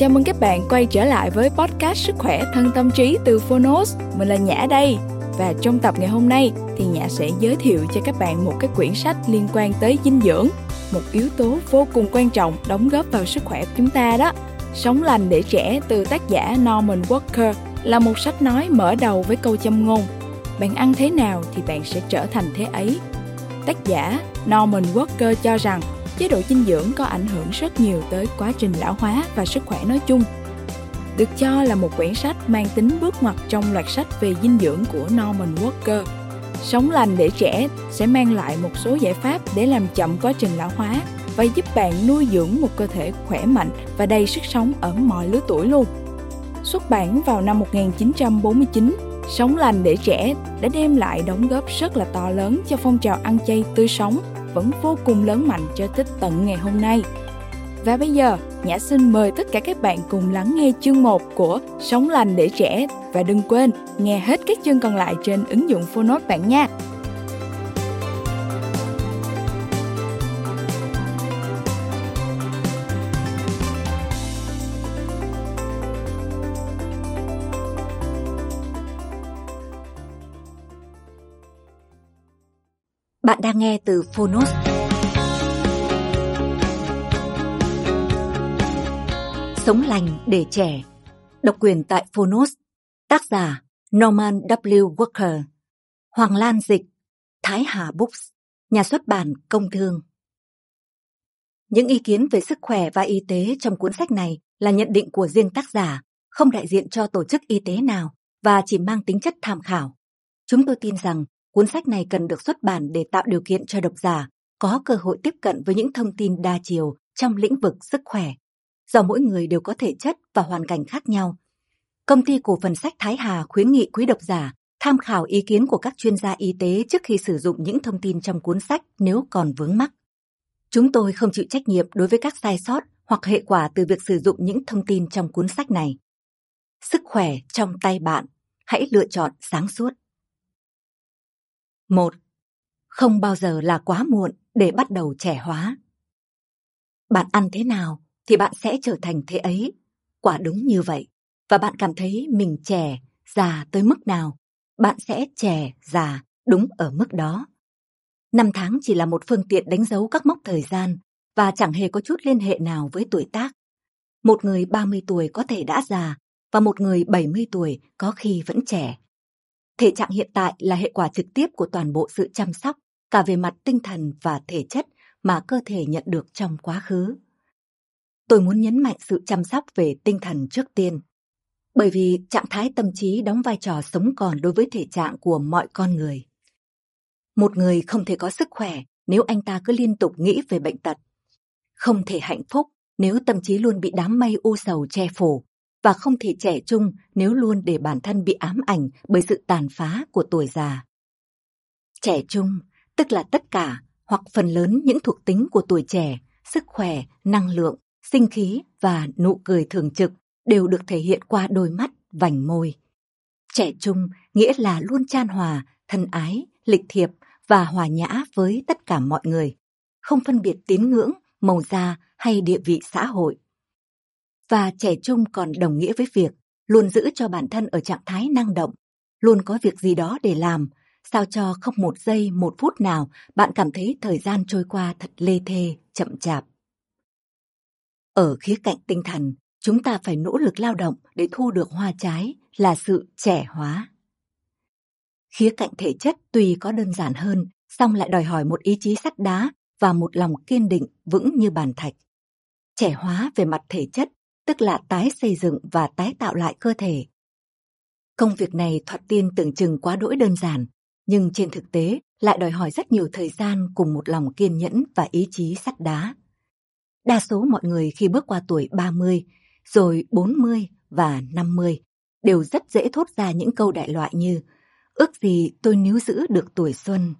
Chào mừng các bạn quay trở lại với podcast Sức khỏe thân tâm trí từ Phonos. Mình là Nhã đây. Và trong tập ngày hôm nay thì Nhã sẽ giới thiệu cho các bạn một cái quyển sách liên quan tới dinh dưỡng, một yếu tố vô cùng quan trọng đóng góp vào sức khỏe của chúng ta đó. Sống lành để trẻ từ tác giả Norman Walker là một sách nói mở đầu với câu châm ngôn Bạn ăn thế nào thì bạn sẽ trở thành thế ấy. Tác giả Norman Walker cho rằng chế độ dinh dưỡng có ảnh hưởng rất nhiều tới quá trình lão hóa và sức khỏe nói chung. Được cho là một quyển sách mang tính bước ngoặt trong loạt sách về dinh dưỡng của Norman Walker. Sống lành để trẻ sẽ mang lại một số giải pháp để làm chậm quá trình lão hóa và giúp bạn nuôi dưỡng một cơ thể khỏe mạnh và đầy sức sống ở mọi lứa tuổi luôn. Xuất bản vào năm 1949, Sống lành để trẻ đã đem lại đóng góp rất là to lớn cho phong trào ăn chay tươi sống vẫn vô cùng lớn mạnh cho tới tận ngày hôm nay. Và bây giờ, Nhã xin mời tất cả các bạn cùng lắng nghe chương 1 của Sống lành để trẻ và đừng quên nghe hết các chương còn lại trên ứng dụng Phonos bạn nha. Bạn đang nghe từ Phonos. Sống lành để trẻ. Độc quyền tại Phonos. Tác giả Norman W. Walker. Hoàng Lan Dịch. Thái Hà Books. Nhà xuất bản Công Thương. Những ý kiến về sức khỏe và y tế trong cuốn sách này là nhận định của riêng tác giả, không đại diện cho tổ chức y tế nào và chỉ mang tính chất tham khảo. Chúng tôi tin rằng Cuốn sách này cần được xuất bản để tạo điều kiện cho độc giả có cơ hội tiếp cận với những thông tin đa chiều trong lĩnh vực sức khỏe, do mỗi người đều có thể chất và hoàn cảnh khác nhau. Công ty cổ phần sách Thái Hà khuyến nghị quý độc giả tham khảo ý kiến của các chuyên gia y tế trước khi sử dụng những thông tin trong cuốn sách nếu còn vướng mắc. Chúng tôi không chịu trách nhiệm đối với các sai sót hoặc hệ quả từ việc sử dụng những thông tin trong cuốn sách này. Sức khỏe trong tay bạn, hãy lựa chọn sáng suốt. Một, không bao giờ là quá muộn để bắt đầu trẻ hóa. Bạn ăn thế nào thì bạn sẽ trở thành thế ấy. Quả đúng như vậy. Và bạn cảm thấy mình trẻ, già tới mức nào, bạn sẽ trẻ, già đúng ở mức đó. Năm tháng chỉ là một phương tiện đánh dấu các mốc thời gian và chẳng hề có chút liên hệ nào với tuổi tác. Một người 30 tuổi có thể đã già và một người 70 tuổi có khi vẫn trẻ. Thể trạng hiện tại là hệ quả trực tiếp của toàn bộ sự chăm sóc, cả về mặt tinh thần và thể chất mà cơ thể nhận được trong quá khứ. Tôi muốn nhấn mạnh sự chăm sóc về tinh thần trước tiên. Bởi vì trạng thái tâm trí đóng vai trò sống còn đối với thể trạng của mọi con người. Một người không thể có sức khỏe nếu anh ta cứ liên tục nghĩ về bệnh tật. Không thể hạnh phúc nếu tâm trí luôn bị đám mây u sầu che phủ và không thể trẻ trung nếu luôn để bản thân bị ám ảnh bởi sự tàn phá của tuổi già. Trẻ trung tức là tất cả hoặc phần lớn những thuộc tính của tuổi trẻ, sức khỏe, năng lượng, sinh khí và nụ cười thường trực đều được thể hiện qua đôi mắt, vành môi. Trẻ trung nghĩa là luôn chan hòa, thân ái, lịch thiệp và hòa nhã với tất cả mọi người, không phân biệt tín ngưỡng, màu da hay địa vị xã hội. Và trẻ trung còn đồng nghĩa với việc luôn giữ cho bản thân ở trạng thái năng động, luôn có việc gì đó để làm, sao cho không một giây, một phút nào bạn cảm thấy thời gian trôi qua thật lê thê, chậm chạp. Ở khía cạnh tinh thần, chúng ta phải nỗ lực lao động để thu được hoa trái là sự trẻ hóa. Khía cạnh thể chất tuy có đơn giản hơn, song lại đòi hỏi một ý chí sắt đá và một lòng kiên định vững như bàn thạch. Trẻ hóa về mặt thể chất tức là tái xây dựng và tái tạo lại cơ thể. Công việc này thoạt tiên tưởng chừng quá đỗi đơn giản, nhưng trên thực tế lại đòi hỏi rất nhiều thời gian cùng một lòng kiên nhẫn và ý chí sắt đá. Đa số mọi người khi bước qua tuổi 30, rồi 40 và 50 đều rất dễ thốt ra những câu đại loại như ước gì tôi níu giữ được tuổi xuân,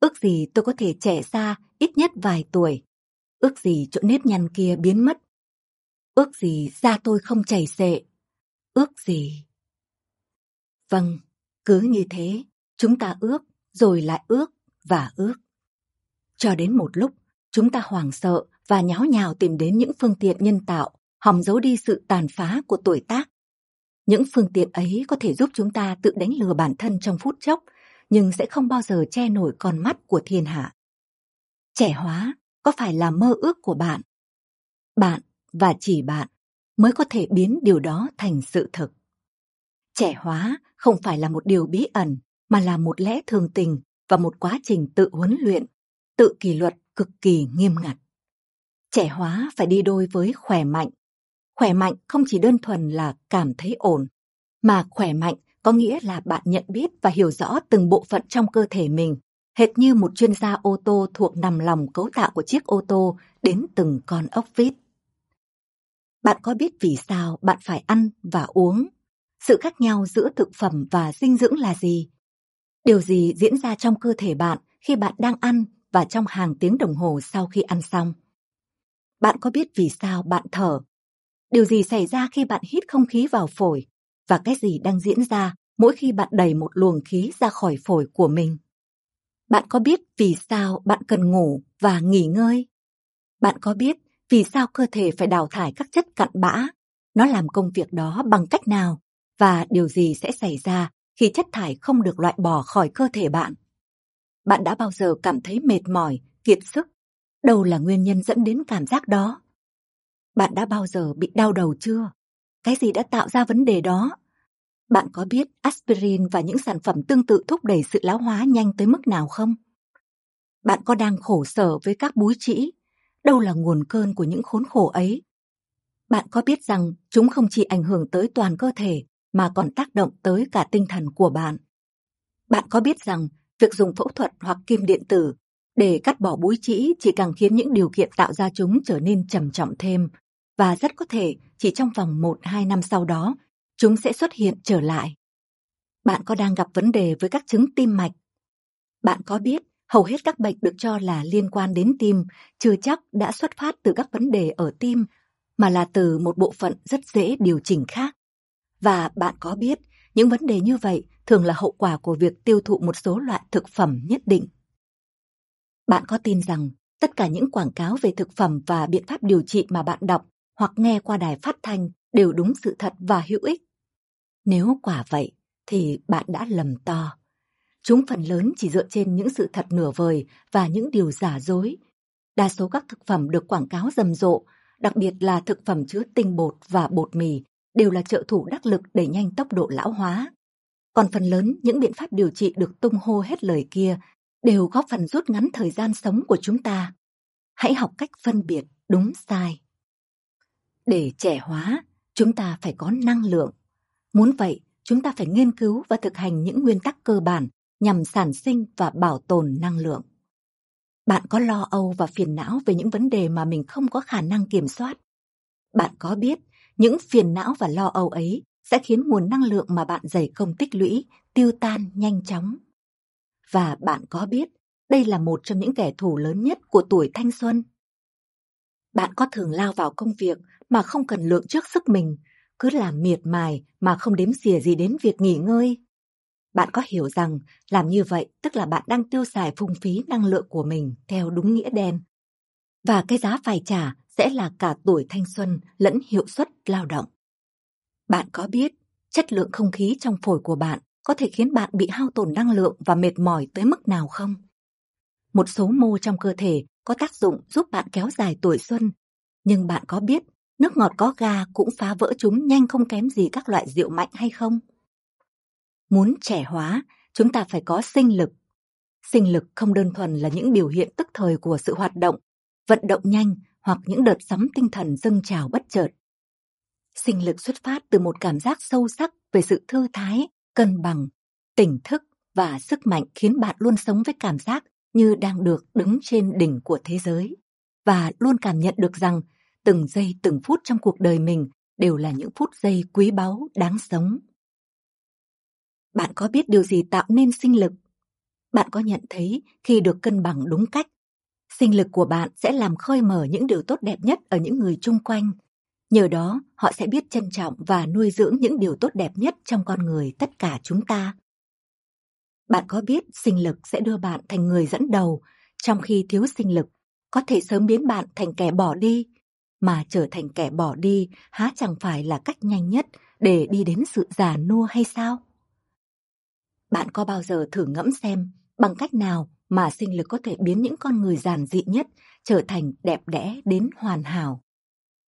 ước gì tôi có thể trẻ ra ít nhất vài tuổi, ước gì chỗ nếp nhăn kia biến mất Ước gì da tôi không chảy xệ. Ước gì? Vâng, cứ như thế, chúng ta ước, rồi lại ước và ước. Cho đến một lúc, chúng ta hoảng sợ và nháo nhào tìm đến những phương tiện nhân tạo hòng giấu đi sự tàn phá của tuổi tác. Những phương tiện ấy có thể giúp chúng ta tự đánh lừa bản thân trong phút chốc, nhưng sẽ không bao giờ che nổi con mắt của thiên hạ. Trẻ hóa có phải là mơ ước của bạn? Bạn và chỉ bạn mới có thể biến điều đó thành sự thực. Trẻ hóa không phải là một điều bí ẩn, mà là một lẽ thường tình và một quá trình tự huấn luyện, tự kỷ luật cực kỳ nghiêm ngặt. Trẻ hóa phải đi đôi với khỏe mạnh. Khỏe mạnh không chỉ đơn thuần là cảm thấy ổn, mà khỏe mạnh có nghĩa là bạn nhận biết và hiểu rõ từng bộ phận trong cơ thể mình, hệt như một chuyên gia ô tô thuộc nằm lòng cấu tạo của chiếc ô tô đến từng con ốc vít. Bạn có biết vì sao bạn phải ăn và uống? Sự khác nhau giữa thực phẩm và dinh dưỡng là gì? Điều gì diễn ra trong cơ thể bạn khi bạn đang ăn và trong hàng tiếng đồng hồ sau khi ăn xong? Bạn có biết vì sao bạn thở? Điều gì xảy ra khi bạn hít không khí vào phổi? Và cái gì đang diễn ra mỗi khi bạn đẩy một luồng khí ra khỏi phổi của mình? Bạn có biết vì sao bạn cần ngủ và nghỉ ngơi? Bạn có biết vì sao cơ thể phải đào thải các chất cặn bã? Nó làm công việc đó bằng cách nào? Và điều gì sẽ xảy ra khi chất thải không được loại bỏ khỏi cơ thể bạn? Bạn đã bao giờ cảm thấy mệt mỏi, kiệt sức? Đâu là nguyên nhân dẫn đến cảm giác đó? Bạn đã bao giờ bị đau đầu chưa? Cái gì đã tạo ra vấn đề đó? Bạn có biết aspirin và những sản phẩm tương tự thúc đẩy sự lão hóa nhanh tới mức nào không? Bạn có đang khổ sở với các búi trĩ? Đâu là nguồn cơn của những khốn khổ ấy? Bạn có biết rằng chúng không chỉ ảnh hưởng tới toàn cơ thể mà còn tác động tới cả tinh thần của bạn? Bạn có biết rằng việc dùng phẫu thuật hoặc kim điện tử để cắt bỏ búi trĩ chỉ càng khiến những điều kiện tạo ra chúng trở nên trầm trọng thêm và rất có thể chỉ trong vòng 1-2 năm sau đó, chúng sẽ xuất hiện trở lại. Bạn có đang gặp vấn đề với các chứng tim mạch? Bạn có biết hầu hết các bệnh được cho là liên quan đến tim chưa chắc đã xuất phát từ các vấn đề ở tim mà là từ một bộ phận rất dễ điều chỉnh khác. Và bạn có biết những vấn đề như vậy thường là hậu quả của việc tiêu thụ một số loại thực phẩm nhất định. Bạn có tin rằng tất cả những quảng cáo về thực phẩm và biện pháp điều trị mà bạn đọc hoặc nghe qua đài phát thanh đều đúng sự thật và hữu ích? Nếu quả vậy, thì bạn đã lầm to. Chúng phần lớn chỉ dựa trên những sự thật nửa vời và những điều giả dối. Đa số các thực phẩm được quảng cáo rầm rộ, đặc biệt là thực phẩm chứa tinh bột và bột mì, đều là trợ thủ đắc lực đẩy nhanh tốc độ lão hóa. Còn phần lớn những biện pháp điều trị được tung hô hết lời kia đều góp phần rút ngắn thời gian sống của chúng ta. Hãy học cách phân biệt đúng sai. Để trẻ hóa, chúng ta phải có năng lượng. Muốn vậy, chúng ta phải nghiên cứu và thực hành những nguyên tắc cơ bản nhằm sản sinh và bảo tồn năng lượng. Bạn có lo âu và phiền não về những vấn đề mà mình không có khả năng kiểm soát. Bạn có biết những phiền não và lo âu ấy sẽ khiến nguồn năng lượng mà bạn dày công tích lũy tiêu tan nhanh chóng. Và bạn có biết đây là một trong những kẻ thù lớn nhất của tuổi thanh xuân. Bạn có thường lao vào công việc mà không cần lượng trước sức mình, cứ làm miệt mài mà không đếm xỉa gì đến việc nghỉ ngơi. Bạn có hiểu rằng làm như vậy tức là bạn đang tiêu xài phung phí năng lượng của mình theo đúng nghĩa đen. Và cái giá phải trả sẽ là cả tuổi thanh xuân lẫn hiệu suất lao động. Bạn có biết chất lượng không khí trong phổi của bạn có thể khiến bạn bị hao tổn năng lượng và mệt mỏi tới mức nào không? Một số mô trong cơ thể có tác dụng giúp bạn kéo dài tuổi xuân, nhưng bạn có biết nước ngọt có ga cũng phá vỡ chúng nhanh không kém gì các loại rượu mạnh hay không? Muốn trẻ hóa, chúng ta phải có sinh lực. Sinh lực không đơn thuần là những biểu hiện tức thời của sự hoạt động, vận động nhanh hoặc những đợt sóng tinh thần dâng trào bất chợt. Sinh lực xuất phát từ một cảm giác sâu sắc về sự thư thái, cân bằng, tỉnh thức và sức mạnh khiến bạn luôn sống với cảm giác như đang được đứng trên đỉnh của thế giới và luôn cảm nhận được rằng từng giây từng phút trong cuộc đời mình đều là những phút giây quý báu đáng sống. Bạn có biết điều gì tạo nên sinh lực? Bạn có nhận thấy khi được cân bằng đúng cách, sinh lực của bạn sẽ làm khơi mở những điều tốt đẹp nhất ở những người chung quanh. Nhờ đó, họ sẽ biết trân trọng và nuôi dưỡng những điều tốt đẹp nhất trong con người tất cả chúng ta. Bạn có biết sinh lực sẽ đưa bạn thành người dẫn đầu, trong khi thiếu sinh lực có thể sớm biến bạn thành kẻ bỏ đi. mà trở thành kẻ bỏ đi há chẳng phải là cách nhanh nhất để đi đến sự già nua hay sao? Bạn có bao giờ thử ngẫm xem bằng cách nào mà sinh lực có thể biến những con người giản dị nhất trở thành đẹp đẽ đến hoàn hảo?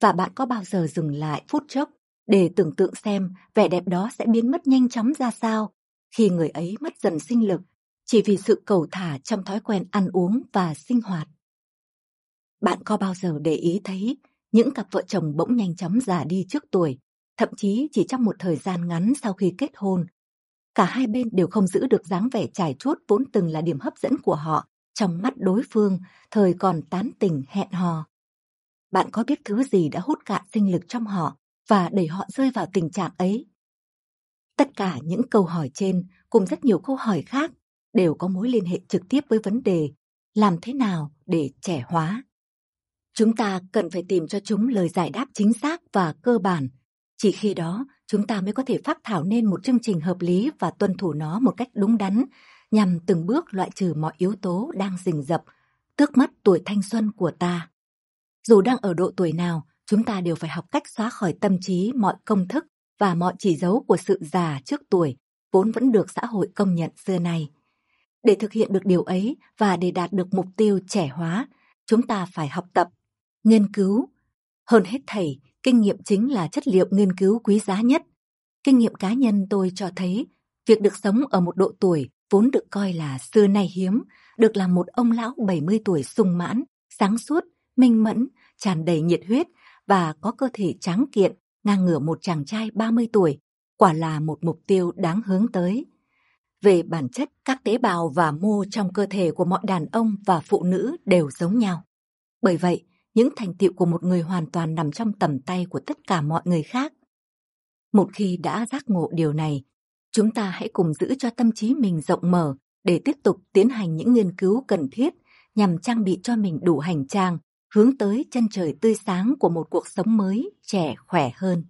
Và bạn có bao giờ dừng lại phút chốc để tưởng tượng xem vẻ đẹp đó sẽ biến mất nhanh chóng ra sao khi người ấy mất dần sinh lực chỉ vì sự cầu thả trong thói quen ăn uống và sinh hoạt? Bạn có bao giờ để ý thấy những cặp vợ chồng bỗng nhanh chóng già đi trước tuổi, thậm chí chỉ trong một thời gian ngắn sau khi kết hôn. Cả hai bên đều không giữ được dáng vẻ trải chuốt vốn từng là điểm hấp dẫn của họ trong mắt đối phương, thời còn tán tình hẹn hò. Bạn có biết thứ gì đã hút cạn sinh lực trong họ và đẩy họ rơi vào tình trạng ấy? Tất cả những câu hỏi trên cùng rất nhiều câu hỏi khác đều có mối liên hệ trực tiếp với vấn đề làm thế nào để trẻ hóa. Chúng ta cần phải tìm cho chúng lời giải đáp chính xác và cơ bản. Chỉ khi đó, chúng ta mới có thể phát thảo nên một chương trình hợp lý và tuân thủ nó một cách đúng đắn, nhằm từng bước loại trừ mọi yếu tố đang rình rập, tước mất tuổi thanh xuân của ta. Dù đang ở độ tuổi nào, chúng ta đều phải học cách xóa khỏi tâm trí mọi công thức và mọi chỉ dấu của sự già trước tuổi, vốn vẫn được xã hội công nhận xưa nay. Để thực hiện được điều ấy và để đạt được mục tiêu trẻ hóa, chúng ta phải học tập Nghiên cứu. Hơn hết thầy, kinh nghiệm chính là chất liệu nghiên cứu quý giá nhất. Kinh nghiệm cá nhân tôi cho thấy, việc được sống ở một độ tuổi vốn được coi là xưa nay hiếm, được làm một ông lão 70 tuổi sung mãn, sáng suốt, minh mẫn, tràn đầy nhiệt huyết và có cơ thể tráng kiện, ngang ngửa một chàng trai 30 tuổi, quả là một mục tiêu đáng hướng tới. Về bản chất, các tế bào và mô trong cơ thể của mọi đàn ông và phụ nữ đều giống nhau. Bởi vậy, những thành tựu của một người hoàn toàn nằm trong tầm tay của tất cả mọi người khác. Một khi đã giác ngộ điều này, chúng ta hãy cùng giữ cho tâm trí mình rộng mở để tiếp tục tiến hành những nghiên cứu cần thiết nhằm trang bị cho mình đủ hành trang, hướng tới chân trời tươi sáng của một cuộc sống mới, trẻ khỏe hơn.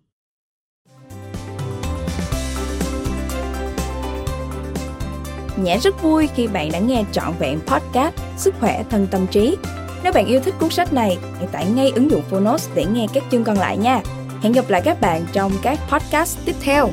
Nhã rất vui khi bạn đã nghe trọn vẹn podcast Sức khỏe thân tâm trí nếu bạn yêu thích cuốn sách này, hãy tải ngay ứng dụng Phonos để nghe các chương còn lại nha. Hẹn gặp lại các bạn trong các podcast tiếp theo.